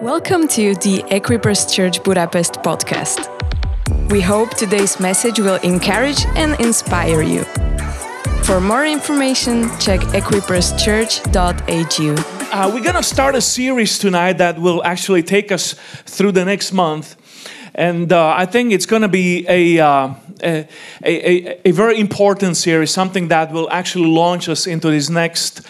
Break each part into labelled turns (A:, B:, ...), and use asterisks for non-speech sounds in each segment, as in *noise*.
A: Welcome to the Equippers Church Budapest podcast. We hope today's message will encourage and inspire you. For more information, check equipperschurch.hu.
B: Uh, we're going to start a series tonight that will actually take us through the next month. And uh, I think it's going to be a, uh, a, a, a, very important series, something that will actually launch us into this next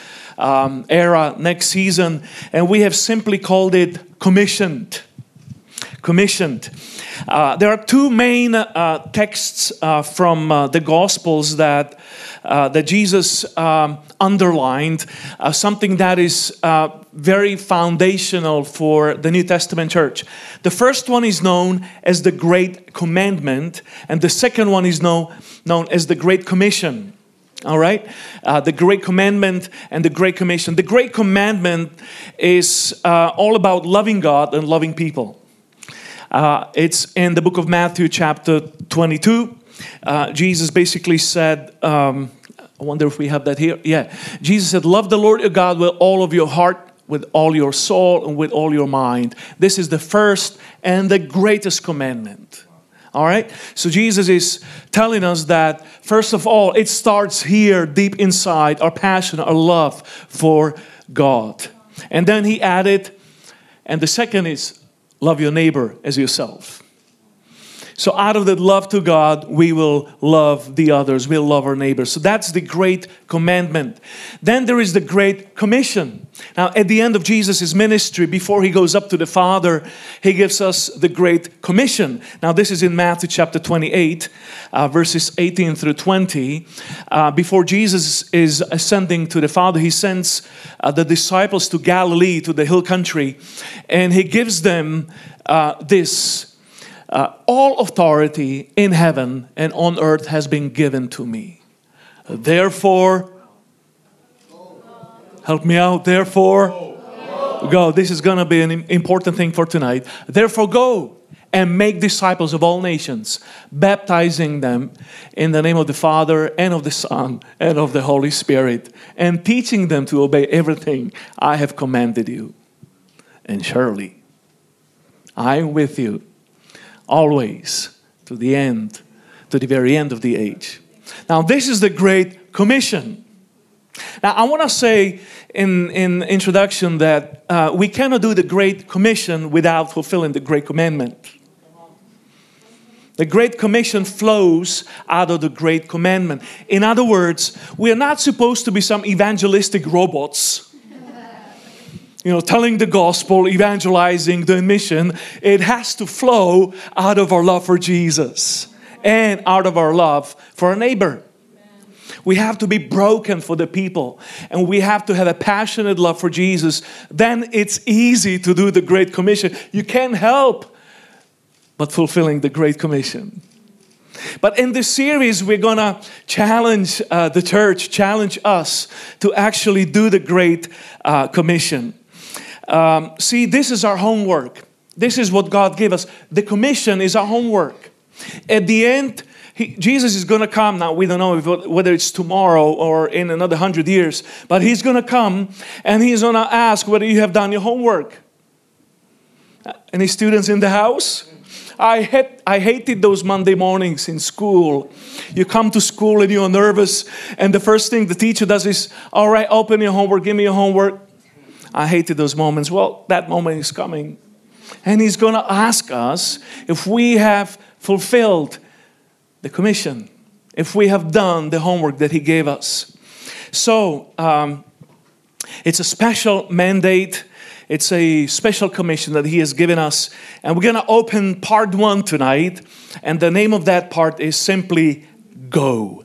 B: um, era, next season. And we have simply called it commissioned. Commissioned. Uh, there are two main uh, texts uh, from uh, the Gospels that uh, that Jesus um, underlined, uh, something that is very foundational for the New Testament church. The first one is known as the Great Commandment, and the second one is known known as the Great Commission. All right? Uh, the Great Commandment and the Great Commission. The Great Commandment is uh, all about loving God and loving people. Uh, it's in the book of Matthew, chapter 22. Uh, Jesus basically said, um, I wonder if we have that here. Yeah. Jesus said, Love the Lord your God with all of your heart, with all your soul, and with all your mind. This is the first and the greatest commandment. All right? So Jesus is telling us that, first of all, it starts here deep inside our passion, our love for God. And then he added, and the second is love your neighbor as yourself. So, out of that love to God, we will love the others, we'll love our neighbors. So, that's the great commandment. Then there is the great commission. Now, at the end of Jesus' ministry, before he goes up to the Father, he gives us the great commission. Now, this is in Matthew chapter 28, uh, verses 18 through 20. Uh, before Jesus is ascending to the Father, he sends uh, the disciples to Galilee, to the hill country, and he gives them uh, this uh, all authority in heaven and on earth has been given to me. Therefore, help me out. Therefore, go. This is going to be an important thing for tonight. Therefore, go and make disciples of all nations, baptizing them in the name of the Father and of the Son and of the Holy Spirit, and teaching them to obey everything I have commanded you. And surely, I am with you always to the end, to the very end of the age. Now, this is the Great Commission. Now, I want to say in, in introduction that uh, we cannot do the Great Commission without fulfilling the Great Commandment. The Great Commission flows out of the Great Commandment. In other words, we are not supposed to be some evangelistic robots you know, telling the gospel, evangelizing the mission, it has to flow out of our love for Jesus and out of our love for our neighbor. We have to be broken for the people and we have to have a passionate love for Jesus. Then it's easy to do the Great Commission. You can't help but fulfilling the Great Commission. But in this series, we're gonna challenge uh, the church, challenge us to actually do the Great uh, Commission. Um, see, this is our homework. This is what God gave us. The commission is our homework. At the end, he, Jesus is going to come. Now, we don't know if, whether it's tomorrow or in another hundred years, but He's going to come and He's going to ask whether you have done your homework. Any students in the house? I, hate, I hated those Monday mornings in school. You come to school and you're nervous, and the first thing the teacher does is, All right, open your homework, give me your homework. I hated those moments. Well, that moment is coming. And He's going to ask us if we have fulfilled the commission, if we have done the homework that He gave us. So, um, it's a special mandate. It's a special commission that He has given us. And we're going to open part one tonight. And the name of that part is simply Go.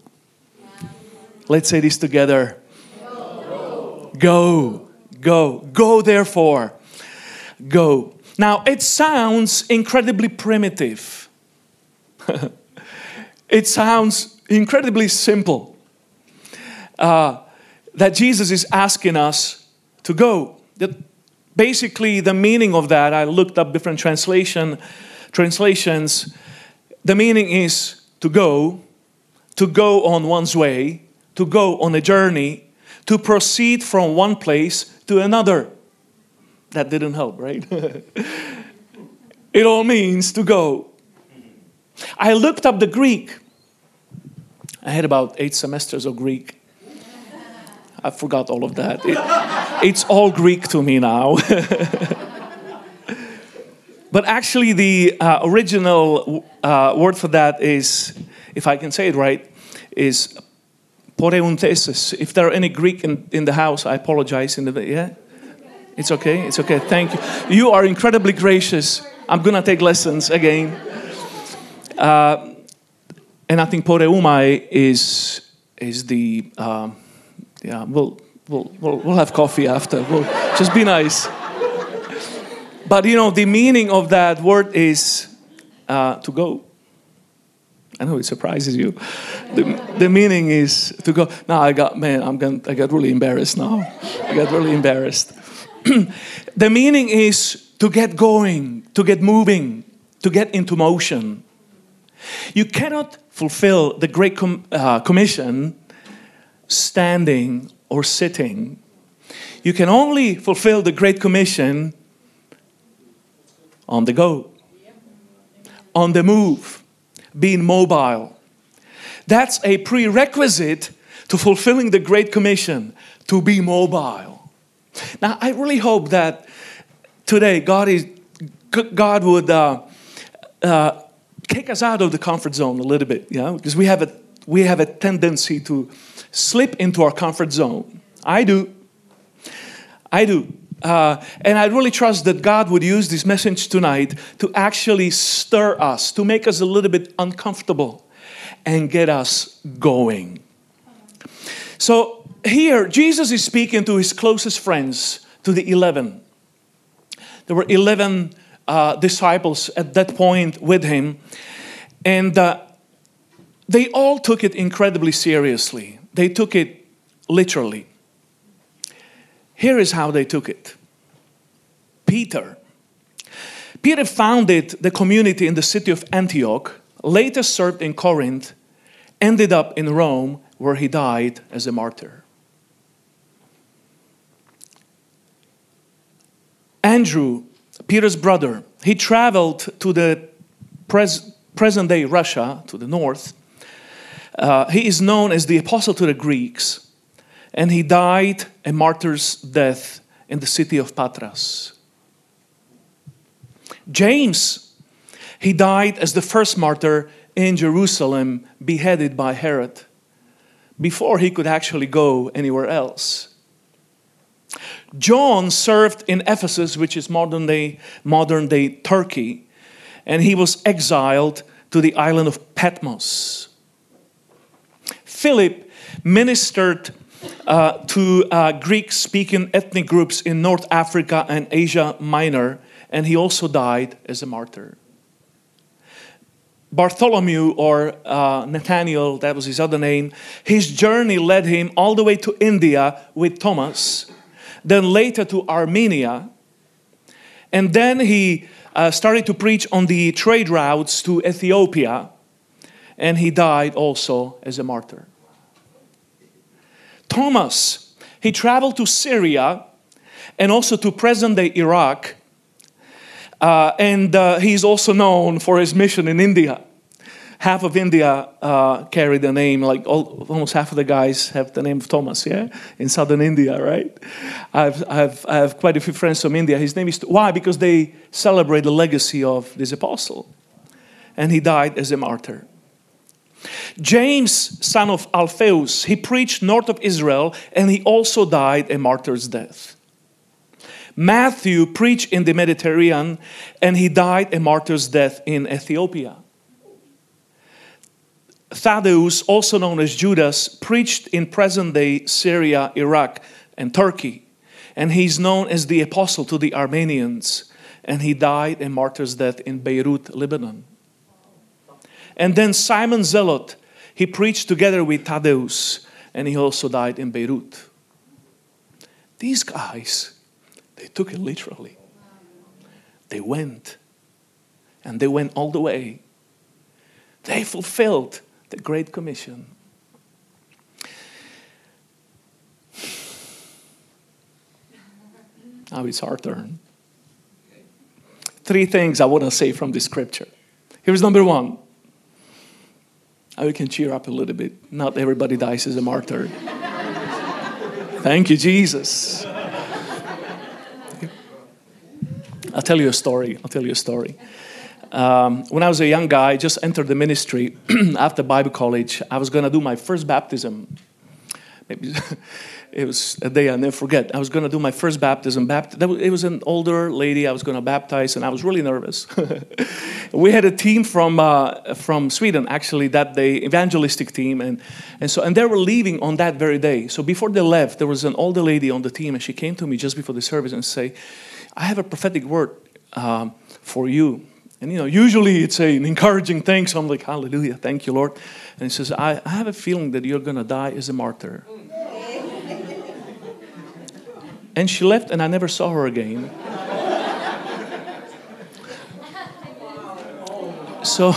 B: Let's say this together Go. Go. Go. Go, therefore. Go. Now, it sounds incredibly primitive. *laughs* it sounds incredibly simple uh, that Jesus is asking us to go. That basically, the meaning of that, I looked up different translation translations. The meaning is to go, to go on one's way, to go on a journey, to proceed from one place to another. That didn't help, right? *laughs* it all means to go. I looked up the Greek. I had about eight semesters of Greek. I forgot all of that. It, it's all Greek to me now. *laughs* but actually, the uh, original uh, word for that is, if I can say it right, is poreunthesis. If there are any Greek in, in the house, I apologize. In the yeah, it's okay. It's okay. Thank you. You are incredibly gracious. I'm gonna take lessons again. Uh, and I think poreumai is is the um, yeah. We'll, we'll we'll we'll have coffee after. We'll just be nice. But you know the meaning of that word is uh, to go. I know it surprises you. The, the meaning is to go. Now I got man. I'm going. I got really embarrassed now. I got really embarrassed. *clears throat* the meaning is to get going, to get moving, to get into motion. You cannot fulfill the Great com- uh, Commission standing or sitting. You can only fulfill the Great Commission on the go, on the move, being mobile. That's a prerequisite to fulfilling the Great Commission, to be mobile. Now, I really hope that today God, is, God would uh, uh, take us out of the comfort zone a little bit, know, because we have a we have a tendency to slip into our comfort zone. I do. I do. Uh, and I really trust that God would use this message tonight to actually stir us, to make us a little bit uncomfortable and get us going. So here, Jesus is speaking to his closest friends, to the 11. There were 11 uh, disciples at that point with him. And uh, they all took it incredibly seriously. They took it literally. Here is how they took it Peter. Peter founded the community in the city of Antioch, later served in Corinth, ended up in Rome, where he died as a martyr. Andrew Peter's brother, he traveled to the pres- present day Russia, to the north. Uh, he is known as the apostle to the Greeks, and he died a martyr's death in the city of Patras. James, he died as the first martyr in Jerusalem, beheaded by Herod, before he could actually go anywhere else. John served in Ephesus, which is modern day, modern day Turkey, and he was exiled to the island of Patmos. Philip ministered uh, to uh, Greek speaking ethnic groups in North Africa and Asia Minor, and he also died as a martyr. Bartholomew or uh, Nathaniel, that was his other name, his journey led him all the way to India with Thomas then later to Armenia. And then he uh, started to preach on the trade routes to Ethiopia, and he died also as a martyr. Thomas, he traveled to Syria and also to present day Iraq, uh, and uh, he's also known for his mission in India half of India uh, carry the name, like all, almost half of the guys have the name of Thomas, yeah, in southern India, right? I've, I've, I have quite a few friends from India. His name is, why? Because they celebrate the legacy of this apostle. And he died as a martyr. James, son of Alphaeus, he preached north of Israel and he also died a martyr's death. Matthew preached in the Mediterranean and he died a martyr's death in Ethiopia. Thaddeus, also known as Judas, preached in present day Syria, Iraq, and Turkey. And he's known as the apostle to the Armenians. And he died a martyr's death in Beirut, Lebanon. And then Simon Zealot, he preached together with Thaddeus, and he also died in Beirut. These guys, they took it literally. They went, and they went all the way. They fulfilled the Great Commission. Now it's our turn. Three things I want to say from this scripture. Here's number one. Now we can cheer up a little bit. Not everybody dies as a martyr. Thank you, Jesus. I'll tell you a story. I'll tell you a story. Um, when I was a young guy, I just entered the ministry *clears throat* after Bible college. I was going to do my first baptism. *laughs* It was a day I never forget. I was going to do my first baptism. Bapt- it was an older lady I was going to baptize, and I was really nervous. *laughs* we had a team from uh, from Sweden actually that day, evangelistic team, and and so and they were leaving on that very day. So before they left, there was an older lady on the team, and she came to me just before the service and say, "I have a prophetic word um, for you." And you know, usually it's an encouraging thing. So I'm like, Hallelujah, thank you, Lord. And he says, I, I have a feeling that you're going to die as a martyr. and she left, and I never saw her again. so,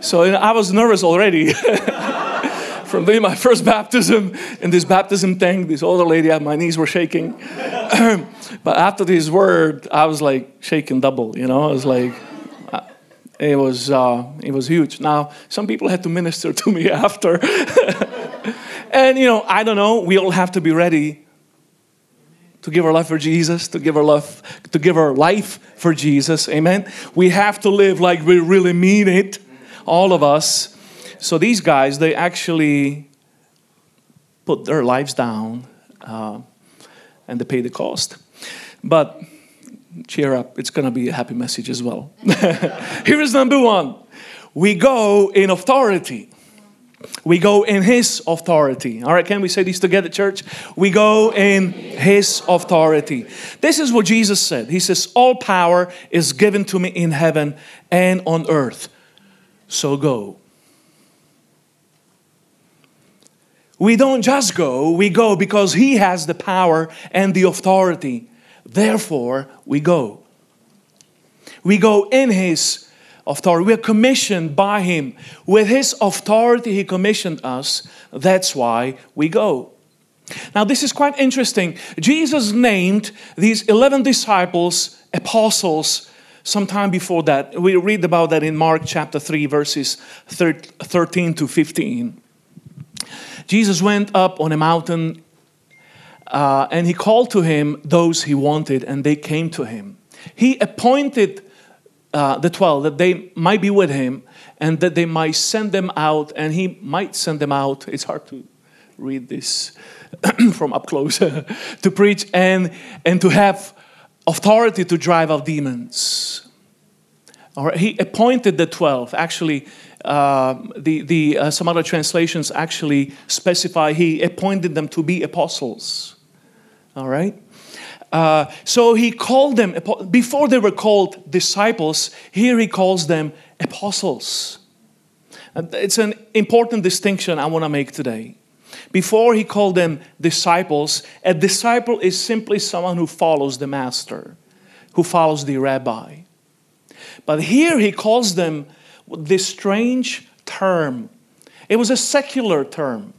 B: so I was nervous already *laughs* from doing my first baptism in this baptism thing. This older lady, at my knees were shaking. *clears throat* but after this word, I was like shaking double. You know, I was like it was uh, it was huge. Now some people had to minister to me *laughs* after, and you know I don't know. We all have to be ready to give our life for Jesus, to give our life to give our life for Jesus. Amen. We have to live like we really mean it, all of us. So these guys, they actually put their lives down, uh, and they pay the cost. But cheer up. It's going to be a happy message as well. *laughs* Here is number one we go in authority. We go in His authority. All right, can we say these together, church? We go in His authority. This is what Jesus said. He says, All power is given to me in heaven and on earth. So go. We don't just go, we go because He has the power and the authority. Therefore, we go. We go in His authority. We are commissioned by Him. With His authority, He commissioned us. That's why we go. Now, this is quite interesting. Jesus named these 11 disciples apostles sometime before that. We read about that in Mark chapter 3, verses 13 to 15. Jesus went up on a mountain uh, and he called to him those he wanted, and they came to him. He appointed uh, the 12 that they might be with him and that they might send them out, and he might send them out. It's hard to read this *clears throat* from up close *laughs* to preach and, and to have authority to drive out demons. All right, he appointed the 12. Actually, uh, the, the, uh, some other translations actually specify he appointed them to be apostles. All right? Uh, so he called them, before they were called disciples, here he calls them apostles. It's an important distinction I want to make today. Before he called them disciples, a disciple is simply someone who follows the master, who follows the rabbi. But here he calls them this strange term. It was a secular term.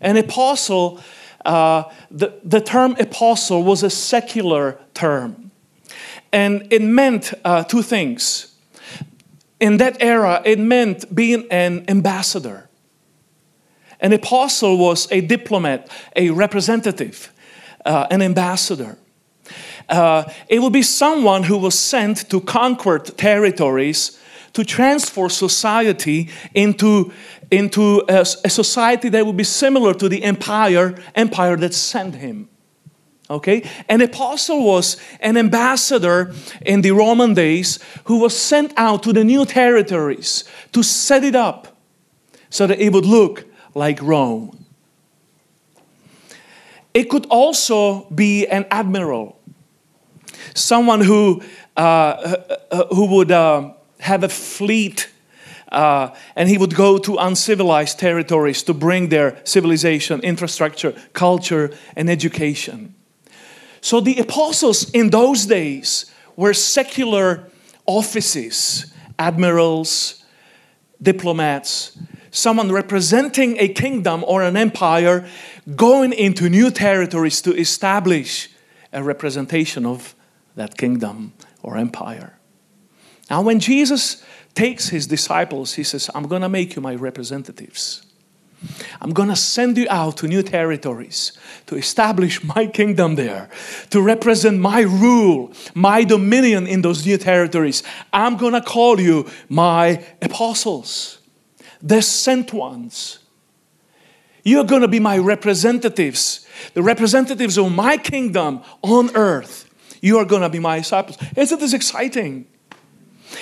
B: An apostle uh, the, the term apostle was a secular term. And it meant uh, two things. In that era, it meant being an ambassador. An apostle was a diplomat, a representative, uh, an ambassador. Uh, it would be someone who was sent to conquer territories to transform society into into a, a society that would be similar to the empire, empire that sent him. Okay? An apostle was an ambassador in the Roman days who was sent out to the new territories to set it up so that it would look like Rome. It could also be an admiral, someone who, uh, uh, uh who would uh, have a fleet uh, and he would go to uncivilized territories to bring their civilization, infrastructure, culture, and education. So the apostles in those days were secular offices, admirals, diplomats, someone representing a kingdom or an empire going into new territories to establish a representation of that kingdom or empire. Now, when Jesus takes his disciples, he says, I'm going to make you my representatives. I'm going to send you out to new territories to establish my kingdom there, to represent my rule, my dominion in those new territories. I'm going to call you my apostles, the sent ones. You're going to be my representatives, the representatives of my kingdom on earth. You are going to be my disciples. Isn't this exciting?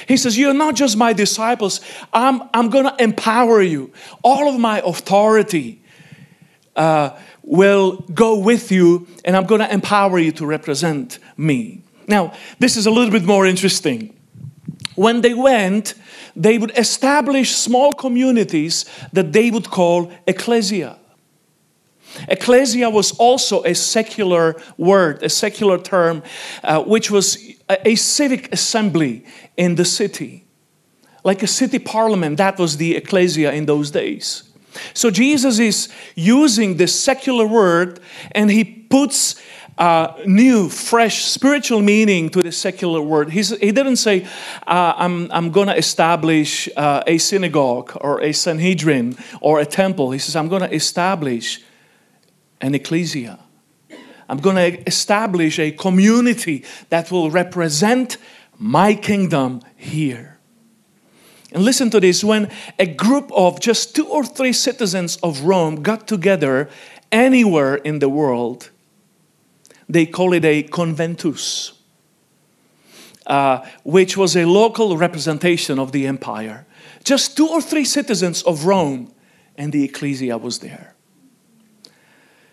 B: He says, You're not just my disciples, I'm, I'm going to empower you. All of my authority uh, will go with you, and I'm going to empower you to represent me. Now, this is a little bit more interesting. When they went, they would establish small communities that they would call ecclesia. Ecclesia was also a secular word, a secular term, uh, which was a, a civic assembly in the city. Like a city parliament, that was the ecclesia in those days. So Jesus is using this secular word and he puts uh, new, fresh spiritual meaning to the secular word. He's, he didn't say, uh, I'm, I'm going to establish uh, a synagogue or a Sanhedrin or a temple. He says, I'm going to establish an ecclesia. I'm going to establish a community that will represent my kingdom here. And listen to this when a group of just two or three citizens of Rome got together anywhere in the world, they call it a conventus, uh, which was a local representation of the empire. Just two or three citizens of Rome, and the ecclesia was there.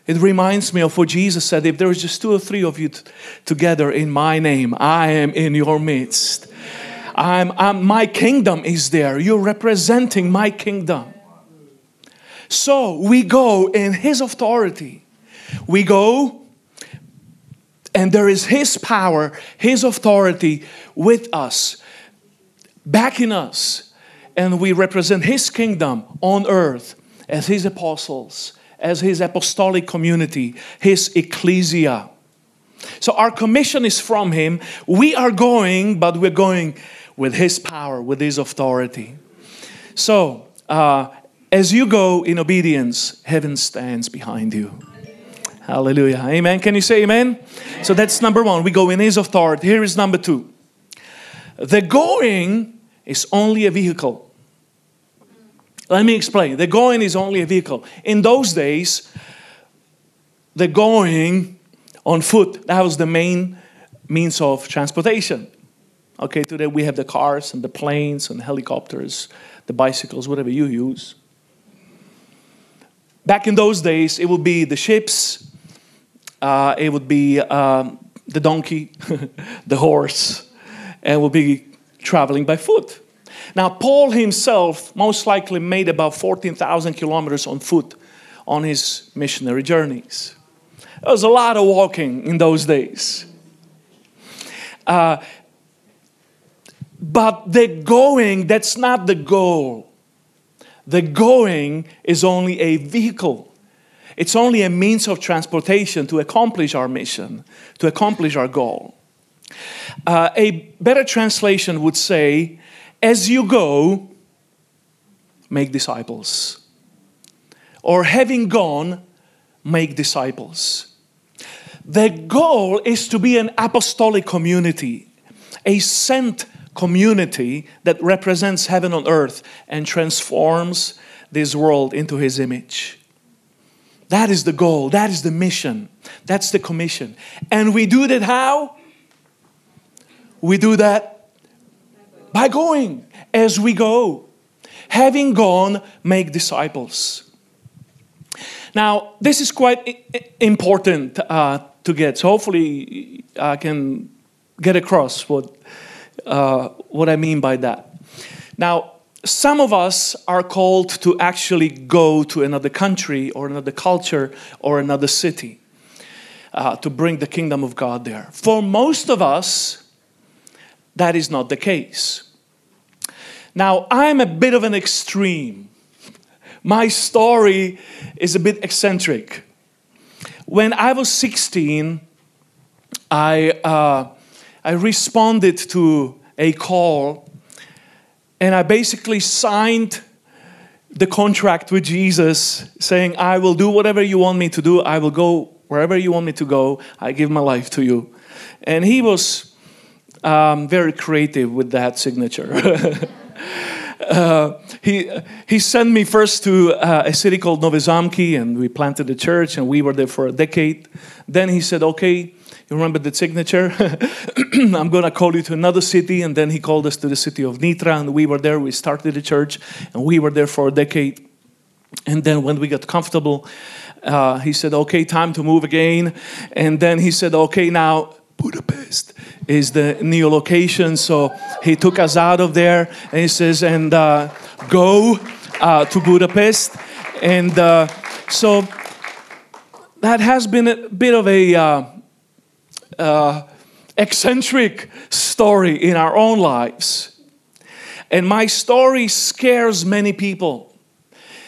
B: It reminds me of what Jesus said if there is just two or three of you t- together in my name, I am in your midst. I'm, I'm, my kingdom is there. You're representing my kingdom. So we go in His authority. We go, and there is His power, His authority with us, backing us, and we represent His kingdom on earth as His apostles as his apostolic community, his ecclesia. So our commission is from him. We are going, but we're going with his power, with his authority. So, uh, as you go in obedience, heaven stands behind you. Hallelujah. Amen. Can you say amen? So that's number one. We go in his authority. Here is number two. The going is only a vehicle. Let me explain. The going is only a vehicle. In those days, the going on foot, that was the main means of transportation. Okay, today we have the cars and the planes and helicopters, the bicycles, whatever you use. Back in those days, it would be the ships, uh, it would be um, the donkey, *laughs* the horse, and we'll be traveling by foot. Now, Paul himself most likely made about 14,000 kilometers on foot on his missionary journeys. There was a lot of walking in those days. Uh, but the going, that's not the goal. The going is only a vehicle. It's only a means of transportation to accomplish our mission, to accomplish our goal. Uh, a better translation would say as you go, make disciples. Or having gone, make disciples. The goal is to be an apostolic community, a sent community that represents heaven on earth and transforms this world into his image. That is the goal, that is the mission, that's the commission. And we do that how? We do that by going as we go. Having gone, make disciples. Now, this is quite important uh, to get. So, hopefully, I can get across what, uh, what I mean by that. Now, some of us are called to actually go to another country or another culture or another city uh, to bring the kingdom of God there. For most of us, that is not the case. Now, I'm a bit of an extreme. My story is a bit eccentric. When I was 16, I, uh, I responded to a call and I basically signed the contract with Jesus saying, I will do whatever you want me to do. I will go wherever you want me to go. I give my life to you. And he was um, very creative with that signature. *laughs* Uh, he, he sent me first to uh, a city called Nové Zámky and we planted a church, and we were there for a decade. Then he said, Okay, you remember the signature? *clears throat* I'm going to call you to another city. And then he called us to the city of Nitra, and we were there. We started the church, and we were there for a decade. And then when we got comfortable, uh, he said, Okay, time to move again. And then he said, Okay, now Budapest is the new location. So he took us out of there and he says, and uh, go uh, to Budapest. And uh, so that has been a bit of a uh, uh, eccentric story in our own lives. And my story scares many people.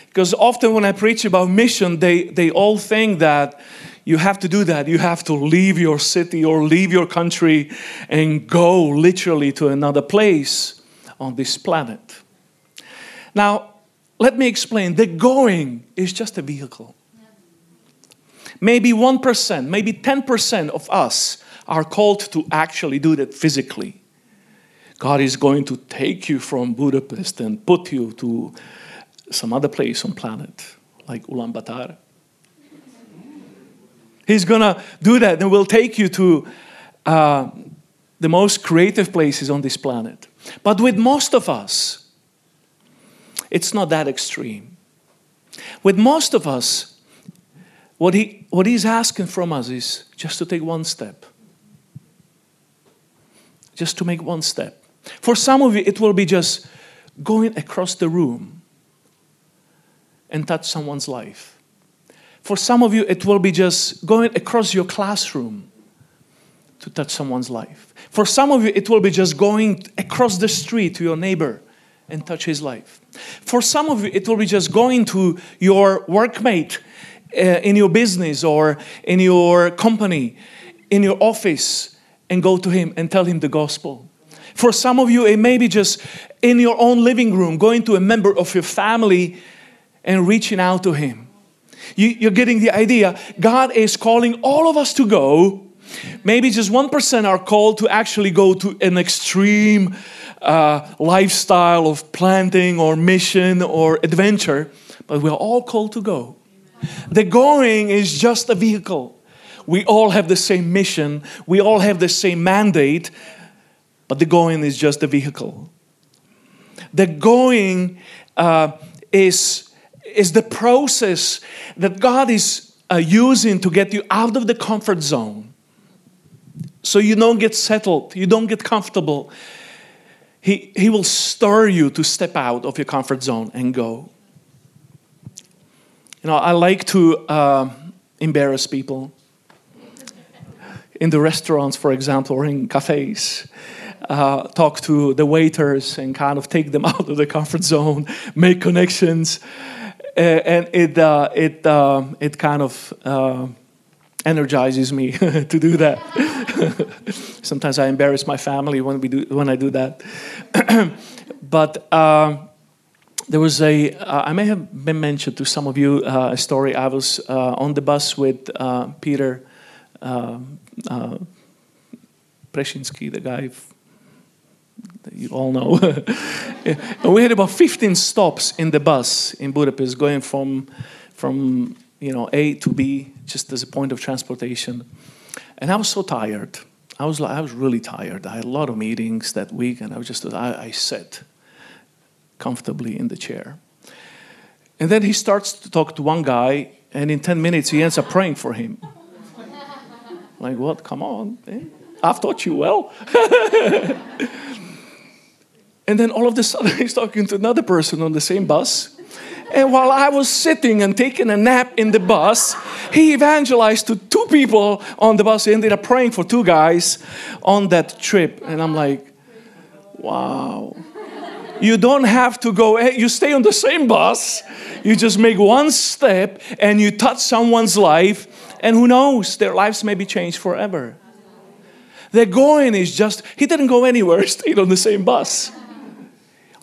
B: Because often when I preach about mission, they, they all think that you have to do that. You have to leave your city or leave your country and go literally to another place on this planet. Now, let me explain. The going is just a vehicle. Maybe 1%, maybe 10% of us are called to actually do that physically. God is going to take you from Budapest and put you to some other place on planet, like Ulaanbaatar. He's going to do that and will take you to uh, the most creative places on this planet. But with most of us, it's not that extreme. With most of us, what, he, what he's asking from us is just to take one step. Just to make one step. For some of you, it will be just going across the room and touch someone's life. For some of you, it will be just going across your classroom to touch someone's life. For some of you, it will be just going across the street to your neighbor and touch his life. For some of you, it will be just going to your workmate uh, in your business or in your company, in your office, and go to him and tell him the gospel. For some of you, it may be just in your own living room, going to a member of your family and reaching out to him you, are getting the idea. God is calling all of us to go. Maybe just 1% are called to actually go to an extreme uh, lifestyle of planting or mission or adventure, but we're all called to go. The going is just a vehicle. We all have the same mission, we all have the same mandate, but the going is just a vehicle. The going uh, is is the process that God is uh, using to get you out of the comfort zone. So you don't get settled, you don't get comfortable. He, he will stir you to step out of your comfort zone and go. You know, I like to uh, embarrass people in the restaurants, for example, or in cafes. Uh, talk to the waiters and kind of take them *laughs* out of the comfort zone, make connections. Uh, and it uh, it uh, it kind of energizes me *laughs* to do that. *laughs* Sometimes I embarrass my family when we do when I do that. *clears throat* but um, there was a uh, I may have been mentioned to some of you uh, a story. I was uh, on the bus with Peter Preshinsky, the guy you all know. *laughs* and we had about 15 stops in the bus in Budapest, going from, from you know, A to B, just as a point of transportation. And I was so tired. I was, I was really tired. I had a lot of meetings that week, and I was just, I, I sat comfortably in the chair. And then he starts to talk to one guy, and in 10 minutes, he ends up praying for him. *laughs* like, what? Come on. Eh? I've taught you well. *laughs* And then all of a sudden, *laughs* he's talking to another person on the same bus. And while I was sitting and taking a nap in the bus, he evangelized to two people on the bus. He ended up praying for two guys on that trip. And I'm like, wow. You don't have to go, you stay on the same bus. You just make one step and you touch someone's life. And who knows, their lives may be changed forever. The going is just, he didn't go anywhere, *laughs* he stayed on the same bus.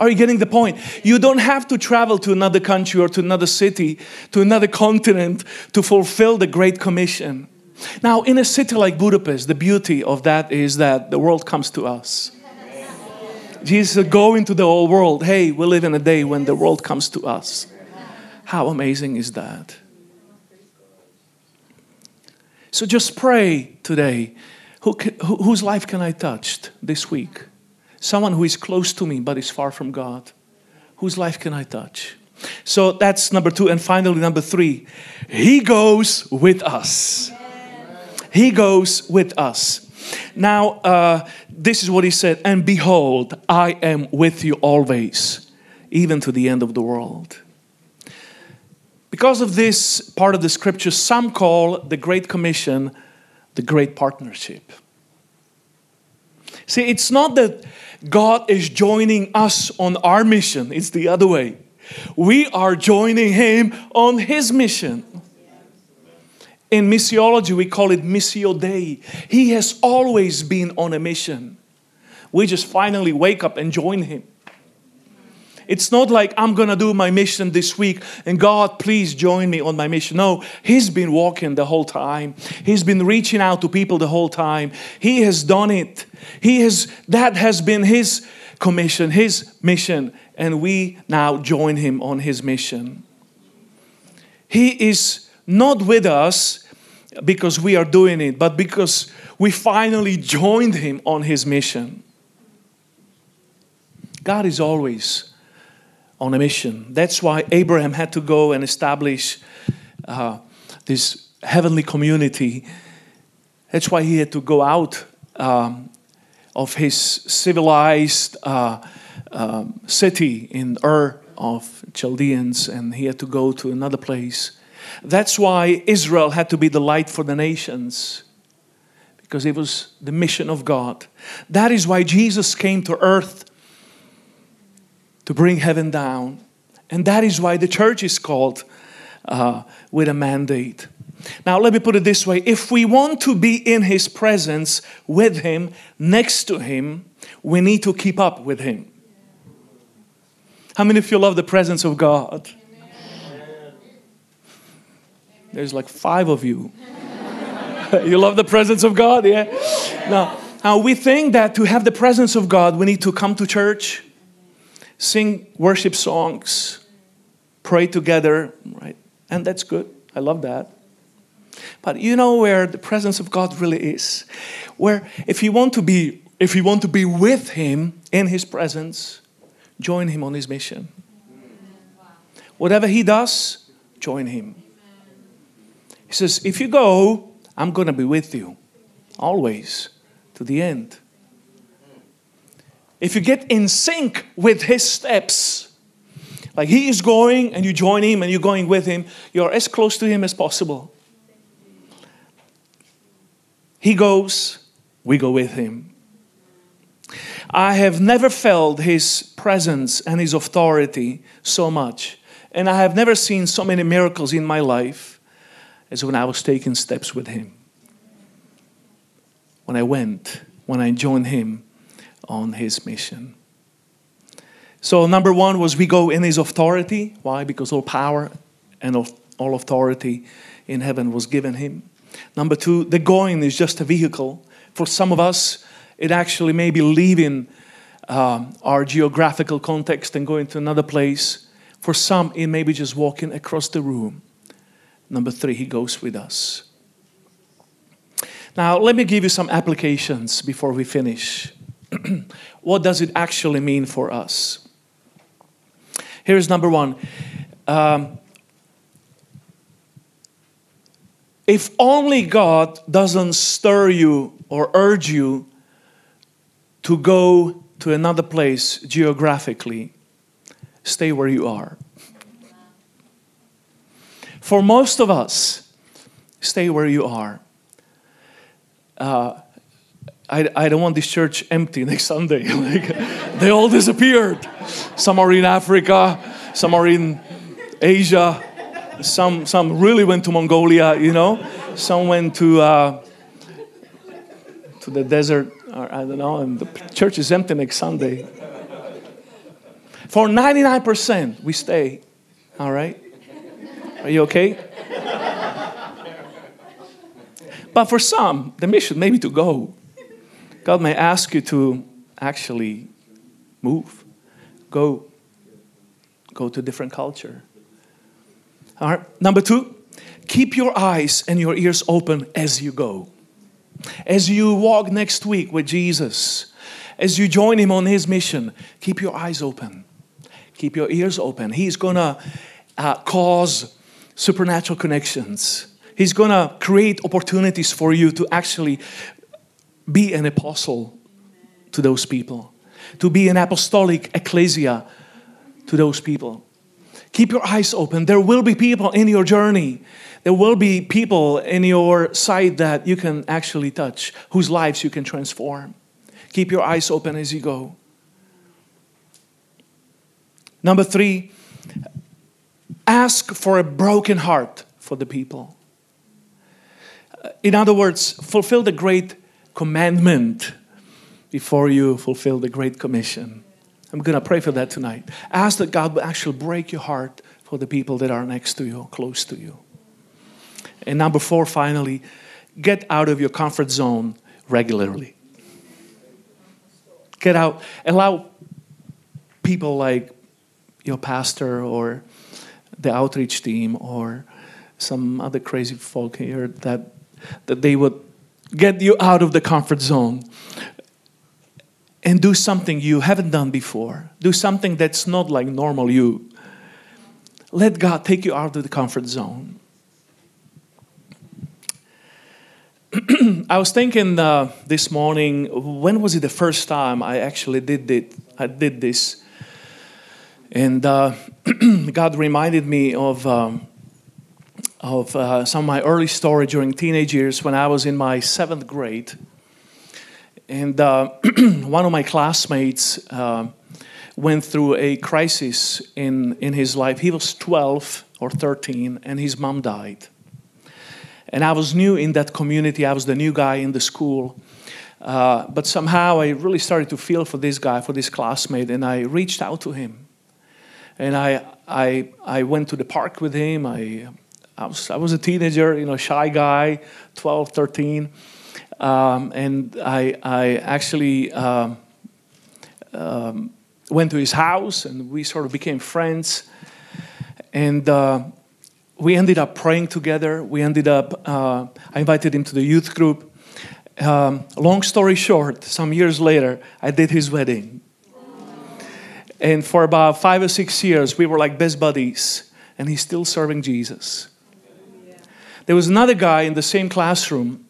B: Are you getting the point? You don't have to travel to another country or to another city, to another continent to fulfill the Great Commission. Now, in a city like Budapest, the beauty of that is that the world comes to us. Jesus said, Go into the whole world. Hey, we live in a day when the world comes to us. How amazing is that? So just pray today. Who, who, whose life can I touch this week? Someone who is close to me but is far from God. Whose life can I touch? So that's number two. And finally, number three, He goes with us. He goes with us. Now, uh, this is what He said And behold, I am with you always, even to the end of the world. Because of this part of the scripture, some call the Great Commission the Great Partnership. See, it's not that God is joining us on our mission, it's the other way. We are joining Him on His mission. In missiology, we call it Missio Dei. He has always been on a mission. We just finally wake up and join Him. It's not like I'm going to do my mission this week and God, please join me on my mission. No, He's been walking the whole time. He's been reaching out to people the whole time. He has done it. He has, that has been His commission, His mission, and we now join Him on His mission. He is not with us because we are doing it, but because we finally joined Him on His mission. God is always on a mission. That's why Abraham had to go and establish uh, this heavenly community. That's why he had to go out um, of his civilized uh, uh, city in Ur of Chaldeans and he had to go to another place. That's why Israel had to be the light for the nations because it was the mission of God. That is why Jesus came to earth to bring heaven down. And that is why the church is called uh, with a mandate. Now, let me put it this way if we want to be in His presence with Him, next to Him, we need to keep up with Him. How many of you love the presence of God? There's like five of you. *laughs* you love the presence of God, yeah? Now, now, we think that to have the presence of God, we need to come to church sing worship songs, pray together, right? And that's good. I love that. But you know where the presence of God really is? Where if you want to be if you want to be with him in his presence, join him on his mission. Whatever he does, join him. He says, if you go, I'm going to be with you always to the end if you get in sync with his steps, like he is going and you join him and you're going with him, you're as close to him as possible. He goes, we go with him. I have never felt his presence and his authority so much. And I have never seen so many miracles in my life as when I was taking steps with him. When I went, when I joined him on his mission. So, number one was we go in his authority. Why? Because all power and all authority in heaven was given him. Number two, the going is just a vehicle. For some of us, it actually may be leaving um, our geographical context and going to another place. For some, it may be just walking across the room. Number three, he goes with us. Now, let me give you some applications before we finish. *clears throat* what does it actually mean for us? Here's number one. Um, if only God doesn't stir you or urge you to go to another place geographically, stay where you are. For most of us, stay where you are. Uh, I, I don't want this church empty *laughs* next Sunday. *laughs* like, they all disappeared. Some are in Africa, some are in Asia, some, some really went to Mongolia, you know, some went to, uh, to the desert, or I don't know, and the church is empty next Sunday. For 99%, we stay. All right? Are you okay? but for some, the mission may be to go. God may ask you to actually move, go, go to a different culture. All right. Number two, keep your eyes and your ears open as you go. As you walk next week with Jesus, as you join him on his mission, keep your eyes open, keep your ears open. He's gonna uh, cause supernatural connections. He's gonna create opportunities for you to actually be an apostle to those people, to be an apostolic ecclesia to those people. Keep your eyes open. There will be people in your journey. There will be people in your sight that you can actually touch, whose lives you can transform. Keep your eyes open as you go. Number three, ask for a broken heart for the people. In other words, fulfill the great commandment before you fulfill the Great Commission. I'm going to pray for that tonight. Ask that God will actually break your heart for the people that are next to you, close to you. And number four, finally, get out of your comfort zone regularly. Get out, allow people like your pastor or the outreach team or some other crazy folk here that, that they would get you out of the comfort zone and do something you haven't done before. Do something that's not like normal you. Let God take you out of the comfort zone. *clears throat* I was thinking uh, this morning, when was it the first time I actually did it? I did this, and uh, *clears throat* God reminded me of um, of uh, some of my early story during teenage years when I was in my seventh grade. And uh, *clears throat* one of my classmates uh, went through a crisis in, in his life. He was 12 or 13, and his mom died. And I was new in that community, I was the new guy in the school. Uh, but somehow I really started to feel for this guy, for this classmate, and I reached out to him. And I, I, I went to the park with him. I I was, I was a teenager, you know, shy guy, 12, 13. Um, and I, I actually um, um, went to his house and we sort of became friends. And uh, we ended up praying together. We ended up, uh, I invited him to the youth group. Um, long story short, some years later, I did his wedding. And for about five or six years, we were like best buddies, and he's still serving Jesus. There was another guy in the same classroom,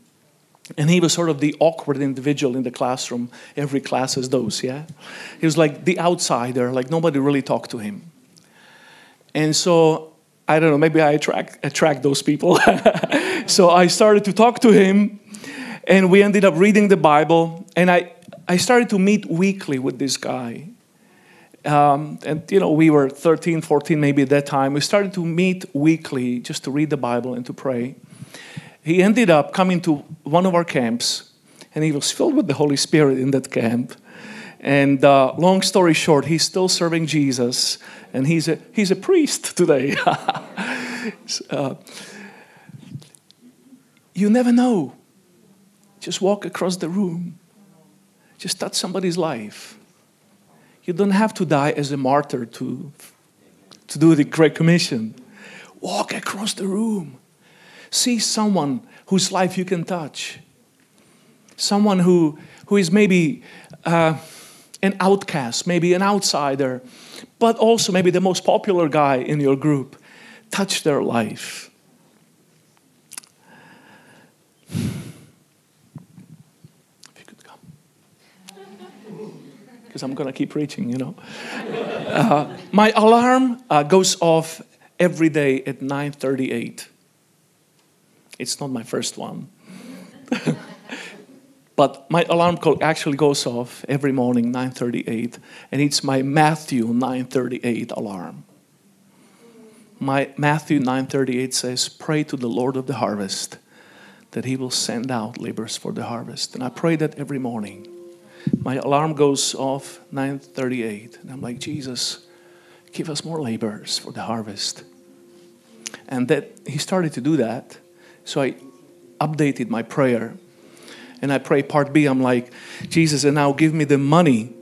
B: and he was sort of the awkward individual in the classroom. Every class has those, yeah? He was like the outsider, like nobody really talked to him. And so, I don't know, maybe I attract, attract those people. *laughs* so I started to talk to him, and we ended up reading the Bible, and I, I started to meet weekly with this guy. Um, and you know we were 13 14 maybe at that time. We started to meet weekly just to read the bible and to pray. He ended up coming to one of our camps and he was filled with the holy spirit in that camp. And uh, long story short he's still serving jesus and he's a, he's a priest today. *laughs* Uh, you never know. Just walk across the room. Just touch somebody's life you don't have to die as a martyr to, to do the Great Commission. Walk across the room. See someone whose life you can touch. Someone who, who is maybe uh, an outcast, maybe an outsider, but also maybe the most popular guy in your group. Touch their life. Because I'm going to keep preaching, you know. Uh, my alarm uh, goes off every day at 9:38. It's not my first one. *laughs* but my alarm clock actually goes off every morning 9:38 and it's my Matthew 9:38 alarm. My Matthew 9:38 says, "Pray to the Lord of the harvest that He will send out laborers for the harvest. And I pray that every morning. My alarm goes off 9:38, and I'm like, Jesus, give us more laborers for the harvest. And that He started to do that. So I updated my prayer. And I pray part B, I'm like, Jesus, and now give me the money.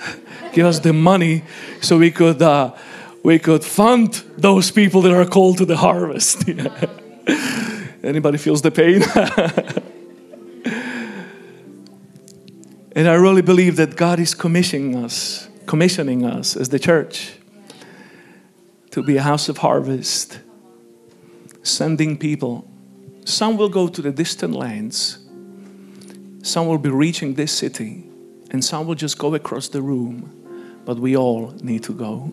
B: *laughs* give us the money so we could uh, we could fund those people that are called to the harvest. *laughs* Anybody feels the pain? *laughs* and I really believe that God is commissioning us, commissioning us as the church to be a house of harvest, sending people. Some will go to the distant lands, some will be reaching this city, and some will just go across the room, but we all need to go.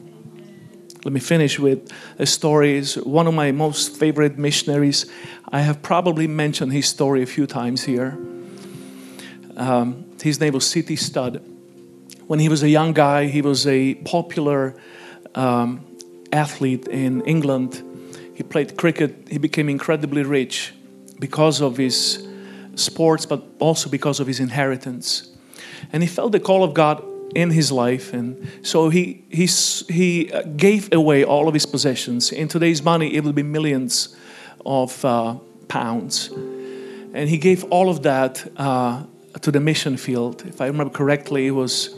B: Let me finish with a story. Is one of my most favorite missionaries. I have probably mentioned his story a few times here. Um, his name was C.T. Studd. When he was a young guy, he was a popular um, athlete in England. He played cricket. He became incredibly rich because of his sports, but also because of his inheritance. And he felt the call of God in his life and so he he he uh, gave away all of his possessions in today's money it would be millions of uh, pounds and he gave all of that uh, to the mission field if i remember correctly it was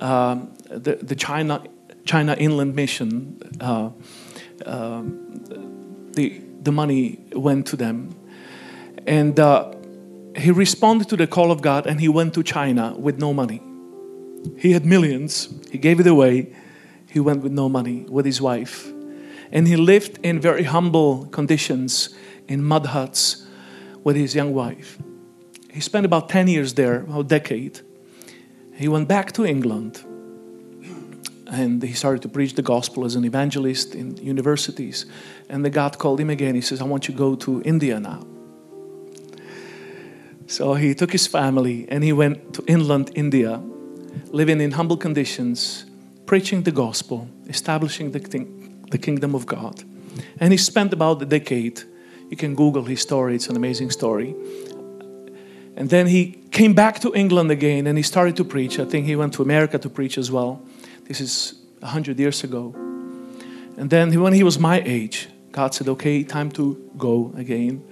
B: um, the, the china china inland mission uh, um, the the money went to them and uh, he responded to the call of god and he went to china with no money he had millions, he gave it away. He went with no money with his wife. And he lived in very humble conditions in mud huts with his young wife. He spent about 10 years there, a decade. He went back to England and he started to preach the gospel as an evangelist in universities. And the God called him again. He says, I want you to go to India now. So he took his family and he went to inland India living in humble conditions, preaching the gospel, establishing the, king, the kingdom of God. And he spent about a decade. You can Google his story, it's an amazing story. And then he came back to England again and he started to preach. I think he went to America to preach as well. This is 100 years ago. And then when he was my age, God said, okay, time to go again.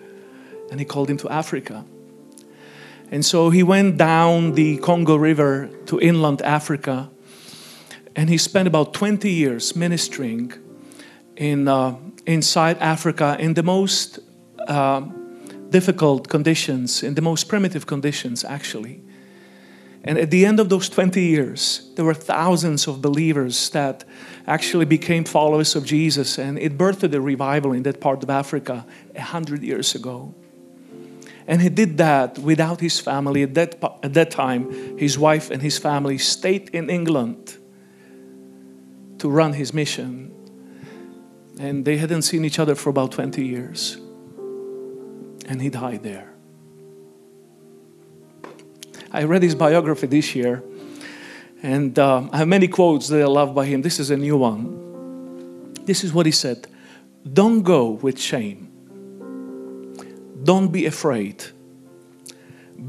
B: And he called him to Africa. And so he went down the Congo River to inland Africa. And he spent about 20 years ministering in, uh, inside Africa in the most uh, difficult conditions, in the most primitive conditions, actually. And at the end of those 20 years, there were thousands of believers that actually became followers of Jesus, and it birthed a revival in that part of Africa a hundred years ago. And he did that without his family. At that, at that time, his wife and his family stayed in England to run his mission. And they hadn't seen each other for about 20 years. And he died there. I read his biography this year, and uh, I have many quotes that I love by him. This is a new one. This is what he said Don't go with shame don't be afraid.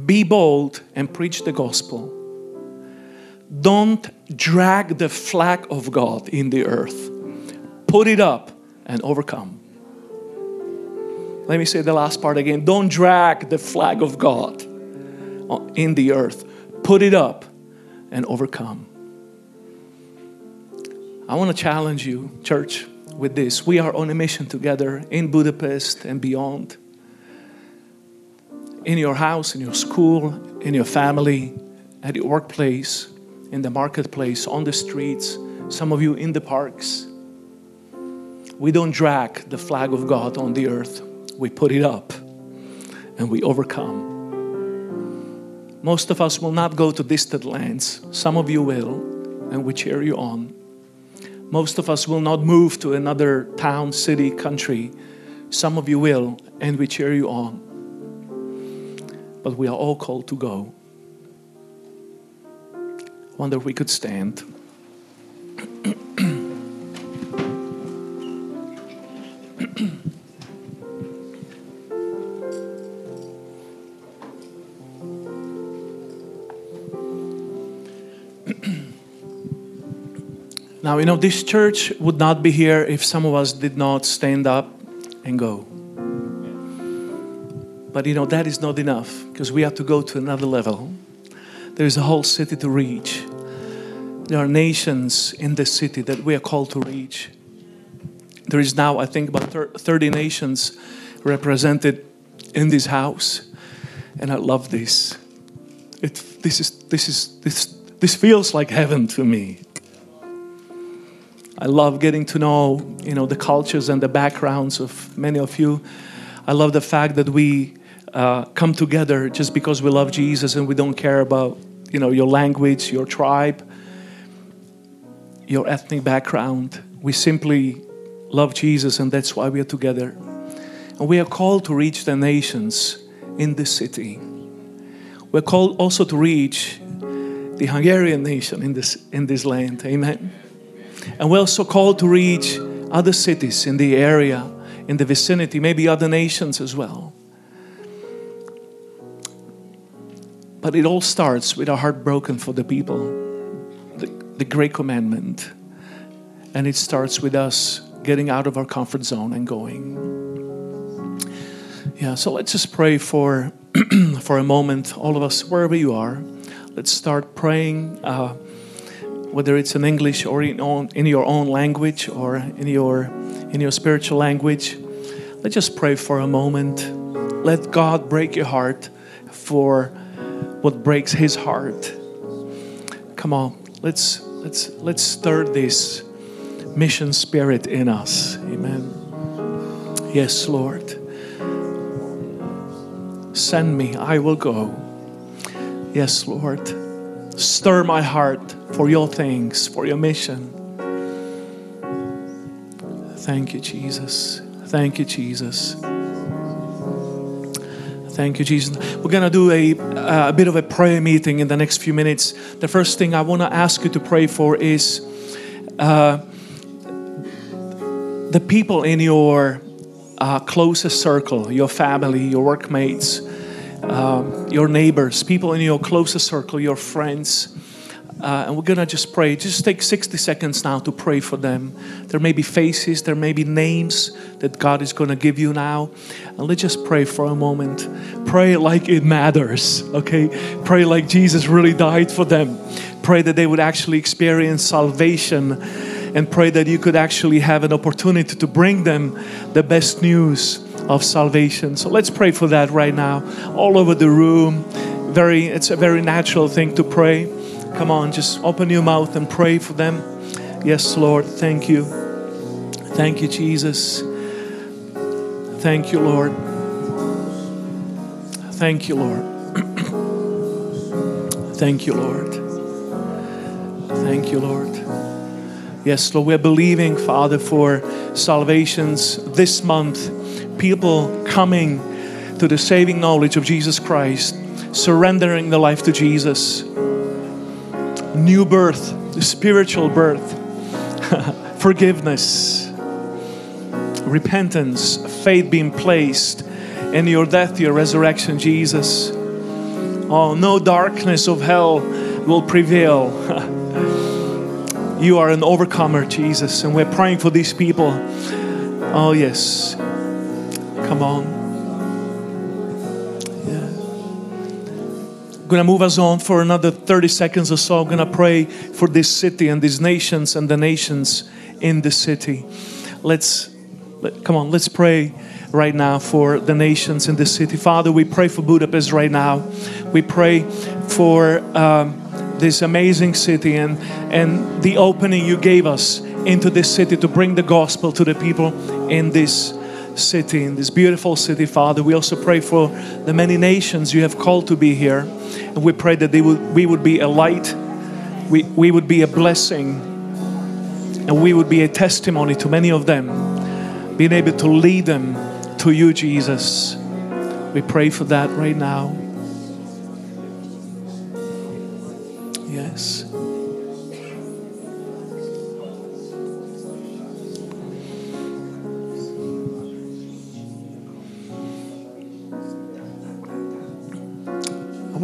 B: Be bold and preach the gospel. Don't drag the flag of God in the earth. Put it up and overcome. Let me say the last part again. Don't drag the flag of God in the earth. Put it up and overcome. I want to challenge you, church, with this. We are on a mission together in Budapest and beyond in your house, in your school, in your family, at your workplace, in the marketplace, on the streets, some of you in the parks. We don't drag the flag of God on the earth, we put it up and we overcome. Most of us will not go to distant lands, some of you will, and we cheer you on. Most of us will not move to another town, city, country. Some of you will, and we cheer you on but we are all called to go. Wonder if we could stand. *clears throat* Now, you know, this church would not be here if some of us did not stand up and go. But you know, that is not enough because we have to go to another level. There is a whole city to reach. There are nations in this city that we are called to reach. There is now, I think, about 30 nations represented in this house. And I love this. It, this, is, this, is, this, this feels like heaven to me. I love getting to know, you know, the cultures and the backgrounds of many of you. I love the fact that we uh, come together just because we love Jesus and we don't care about, you know, your language, your tribe, your ethnic background. We simply love Jesus and that's why we are together. And we are called to reach the nations in this city. We're called also to reach the Hungarian nation in this, in this land. Amen. And we're also called to reach other cities in the area, in the vicinity, maybe other nations as well. But it all starts with a heart broken for the people, the, the great commandment. And it starts with us getting out of our comfort zone and going. Yeah, so let's just pray for *clears throat* for a moment, all of us, wherever you are. Let's start praying. Uh, whether it's in English or in, own, in your own language or in your, in your spiritual language. Let's just pray for a moment. Let God break your heart for what breaks his heart. Come on, let's let's let's stir this mission spirit in us. Amen. Yes, Lord. Send me, I will go. Yes, Lord. Stir my heart for your things, for your mission. Thank you, Jesus. Thank you, Jesus. Thank you, Jesus. We're going to do a, a bit of a prayer meeting in the next few minutes. The first thing I want to ask you to pray for is uh, the people in your uh, closest circle, your family, your workmates, uh, your neighbors, people in your closest circle, your friends. Uh, and we're going to just pray. Just take 60 seconds now to pray for them. There may be faces, there may be names that God is going to give you now. And let's just pray for a moment. Pray like it matters, okay? Pray like Jesus really died for them. Pray that they would actually experience salvation and pray that you could actually have an opportunity to bring them the best news of salvation. So let's pray for that right now. All over the room. Very it's a very natural thing to pray. Come on, just open your mouth and pray for them. Yes, Lord. Thank you. Thank you, Jesus. Thank you, Lord. Thank you, Lord. *clears throat* Thank you, Lord. Thank you, Lord. Yes, Lord, we're believing, Father, for salvations this month. People coming to the saving knowledge of Jesus Christ, surrendering their life to Jesus new birth, spiritual birth, *laughs* forgiveness, repentance, faith being placed in your death, your resurrection, Jesus. Oh, no darkness of hell will prevail. *laughs* you are an overcomer, Jesus, and we're praying for these people. Oh, yes. Come on. Going to move us on for another 30 seconds or so. I'm going to pray for this city and these nations and the nations in the city. Let's let, come on, let's pray right now for the nations in the city. Father, we pray for Budapest right now. We pray for um, this amazing city and, and the opening you gave us into this city to bring the gospel to the people in this city, in this beautiful city, Father. We also pray for the many nations you have called to be here. And we pray that they would, we would be a light, we, we would be a blessing, and we would be a testimony to many of them, being able to lead them to you, Jesus. We pray for that right now. Yes.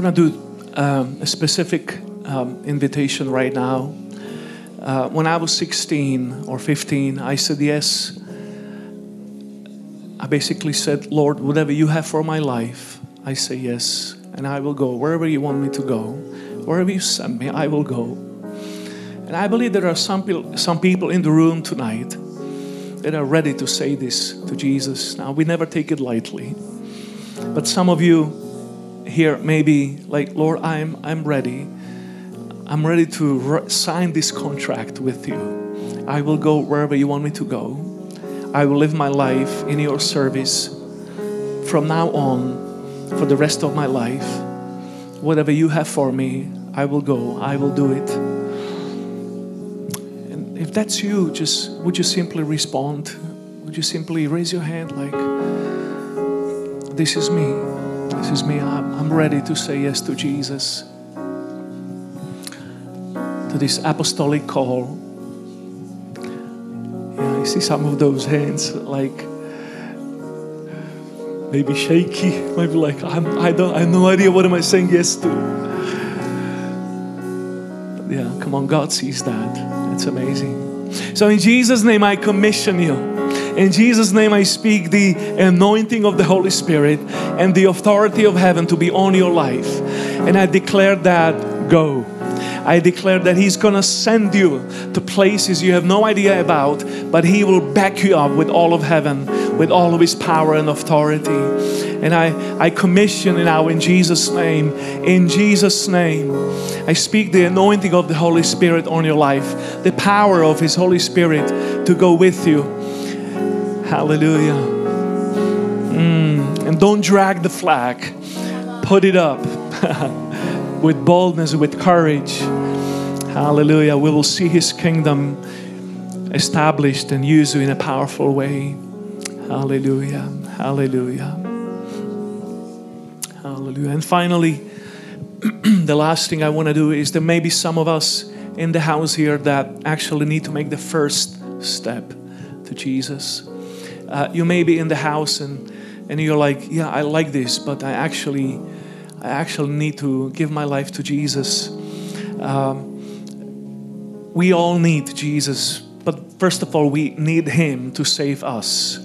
B: Want to do um, a specific um, invitation right now. Uh, when I was 16 or 15, I said yes. I basically said, Lord, whatever you have for my life, I say yes. And I will go wherever you want me to go. Wherever you send me, I will go. And I believe there are some, people, some people in the room tonight that are ready to say this to Jesus. Now, we never take it lightly. But some of you here maybe like, Lord, I'm, I'm ready. I'm ready to re- sign this contract with you. I will go wherever you want me to go. I will live my life in your service from now on for the rest of my life. Whatever you have for me, I will go. I will do it. And if that's you, just would you simply respond? Would you simply raise your hand like, This is me. This is me. I'm, ready to say yes to Jesus to this apostolic call. Yeah, I see some of those hands like maybe shaky, maybe like I'm, I don't, I have no idea what am I saying yes to. But yeah, come on, God sees that. It's amazing. So in Jesus' name, I commission you. In Jesus' name, I speak the anointing of the Holy Spirit and the authority of heaven to be on your life. And I declare that go. I declare that He's to send you to places you have no idea about, but He will back you up with all of heaven, with all of His power and authority. And I, I commission it now in Jesus' name. In Jesus' name, I speak the anointing of the Holy Spirit on your life, the power of His Holy Spirit to go with you. Hallelujah. Mm. And don't drag the flag, put it up. *laughs* with boldness, with courage. Hallelujah. We will see His kingdom established and used in a powerful way. Hallelujah. Hallelujah. Hallelujah. And finally, *clears throat* the last thing I want to do is there may be some of us in the house here that actually need to make the first step to Jesus. Uh, you may be in the house and, and you're like, yeah, I like this, but I actually I actually need to give my life to Jesus. Um, we all need Jesus, but first of all, we need Him to save us.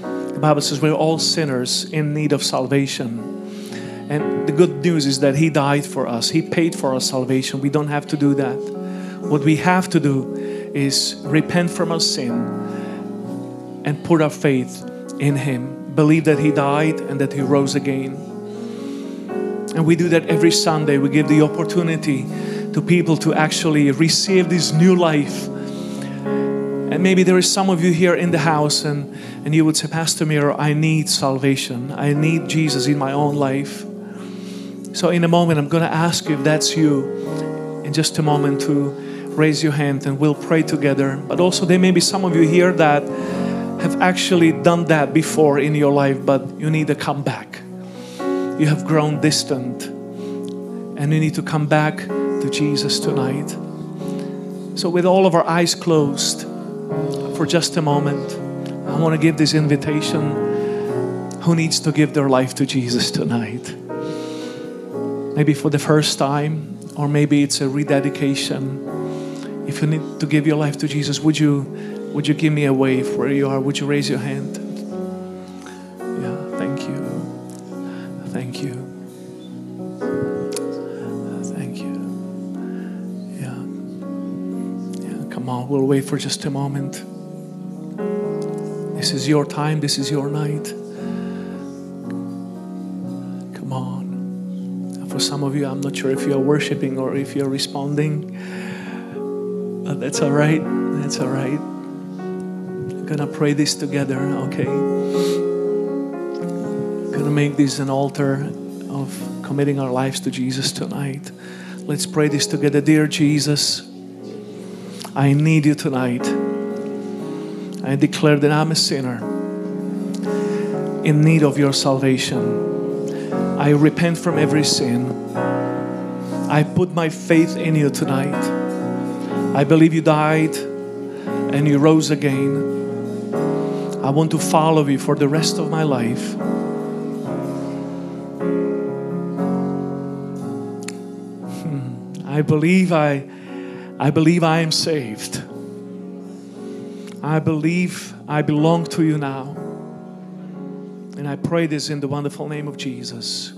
B: The Bible says we're all sinners in need of salvation. And the good news is that He died for us, He paid for our salvation. We don't have to do that. What we have to do is repent from our sin and put our faith in Him. Believe that He died and that He rose again. And we do that every Sunday. We give the opportunity to people to actually receive this new life. And maybe there is some of you here in the house and, and you would say, Pastor Miro, I need salvation. I need Jesus in my own life. So, in a moment, I'm going to ask you if that's you in just a moment to raise your hand and we'll pray together. But also, there may be some of you here that have actually done that before in your life, but you need to come back. You have grown distant and you need to come back to Jesus tonight. So, with all of our eyes closed for just a moment, I want to give this invitation. Who needs to give their life to Jesus tonight? maybe for the first time, or maybe it's a rededication. If you need to give your life to Jesus, would you would you give me a wave where you are? Would you raise your hand? Yeah, thank you. Thank you. Thank you. Yeah. Yeah, come on, we'll wait for just a moment. This is your time, this is your night. Come on. For some of you, I'm not sure if you're worshiping or if you're responding. But that's all right. That's all right. Gonna pray this together, okay? Gonna make this an altar of committing our lives to Jesus tonight. Let's pray this together. Dear Jesus, I need you tonight. I declare that I'm a sinner in need of your salvation. I repent from every sin. I put my faith in you tonight. I believe you died and you rose again. I want to follow you for the rest of my life. Hmm. I believe I I believe I am saved. I believe I belong to you now. And I pray this in the wonderful name of Jesus.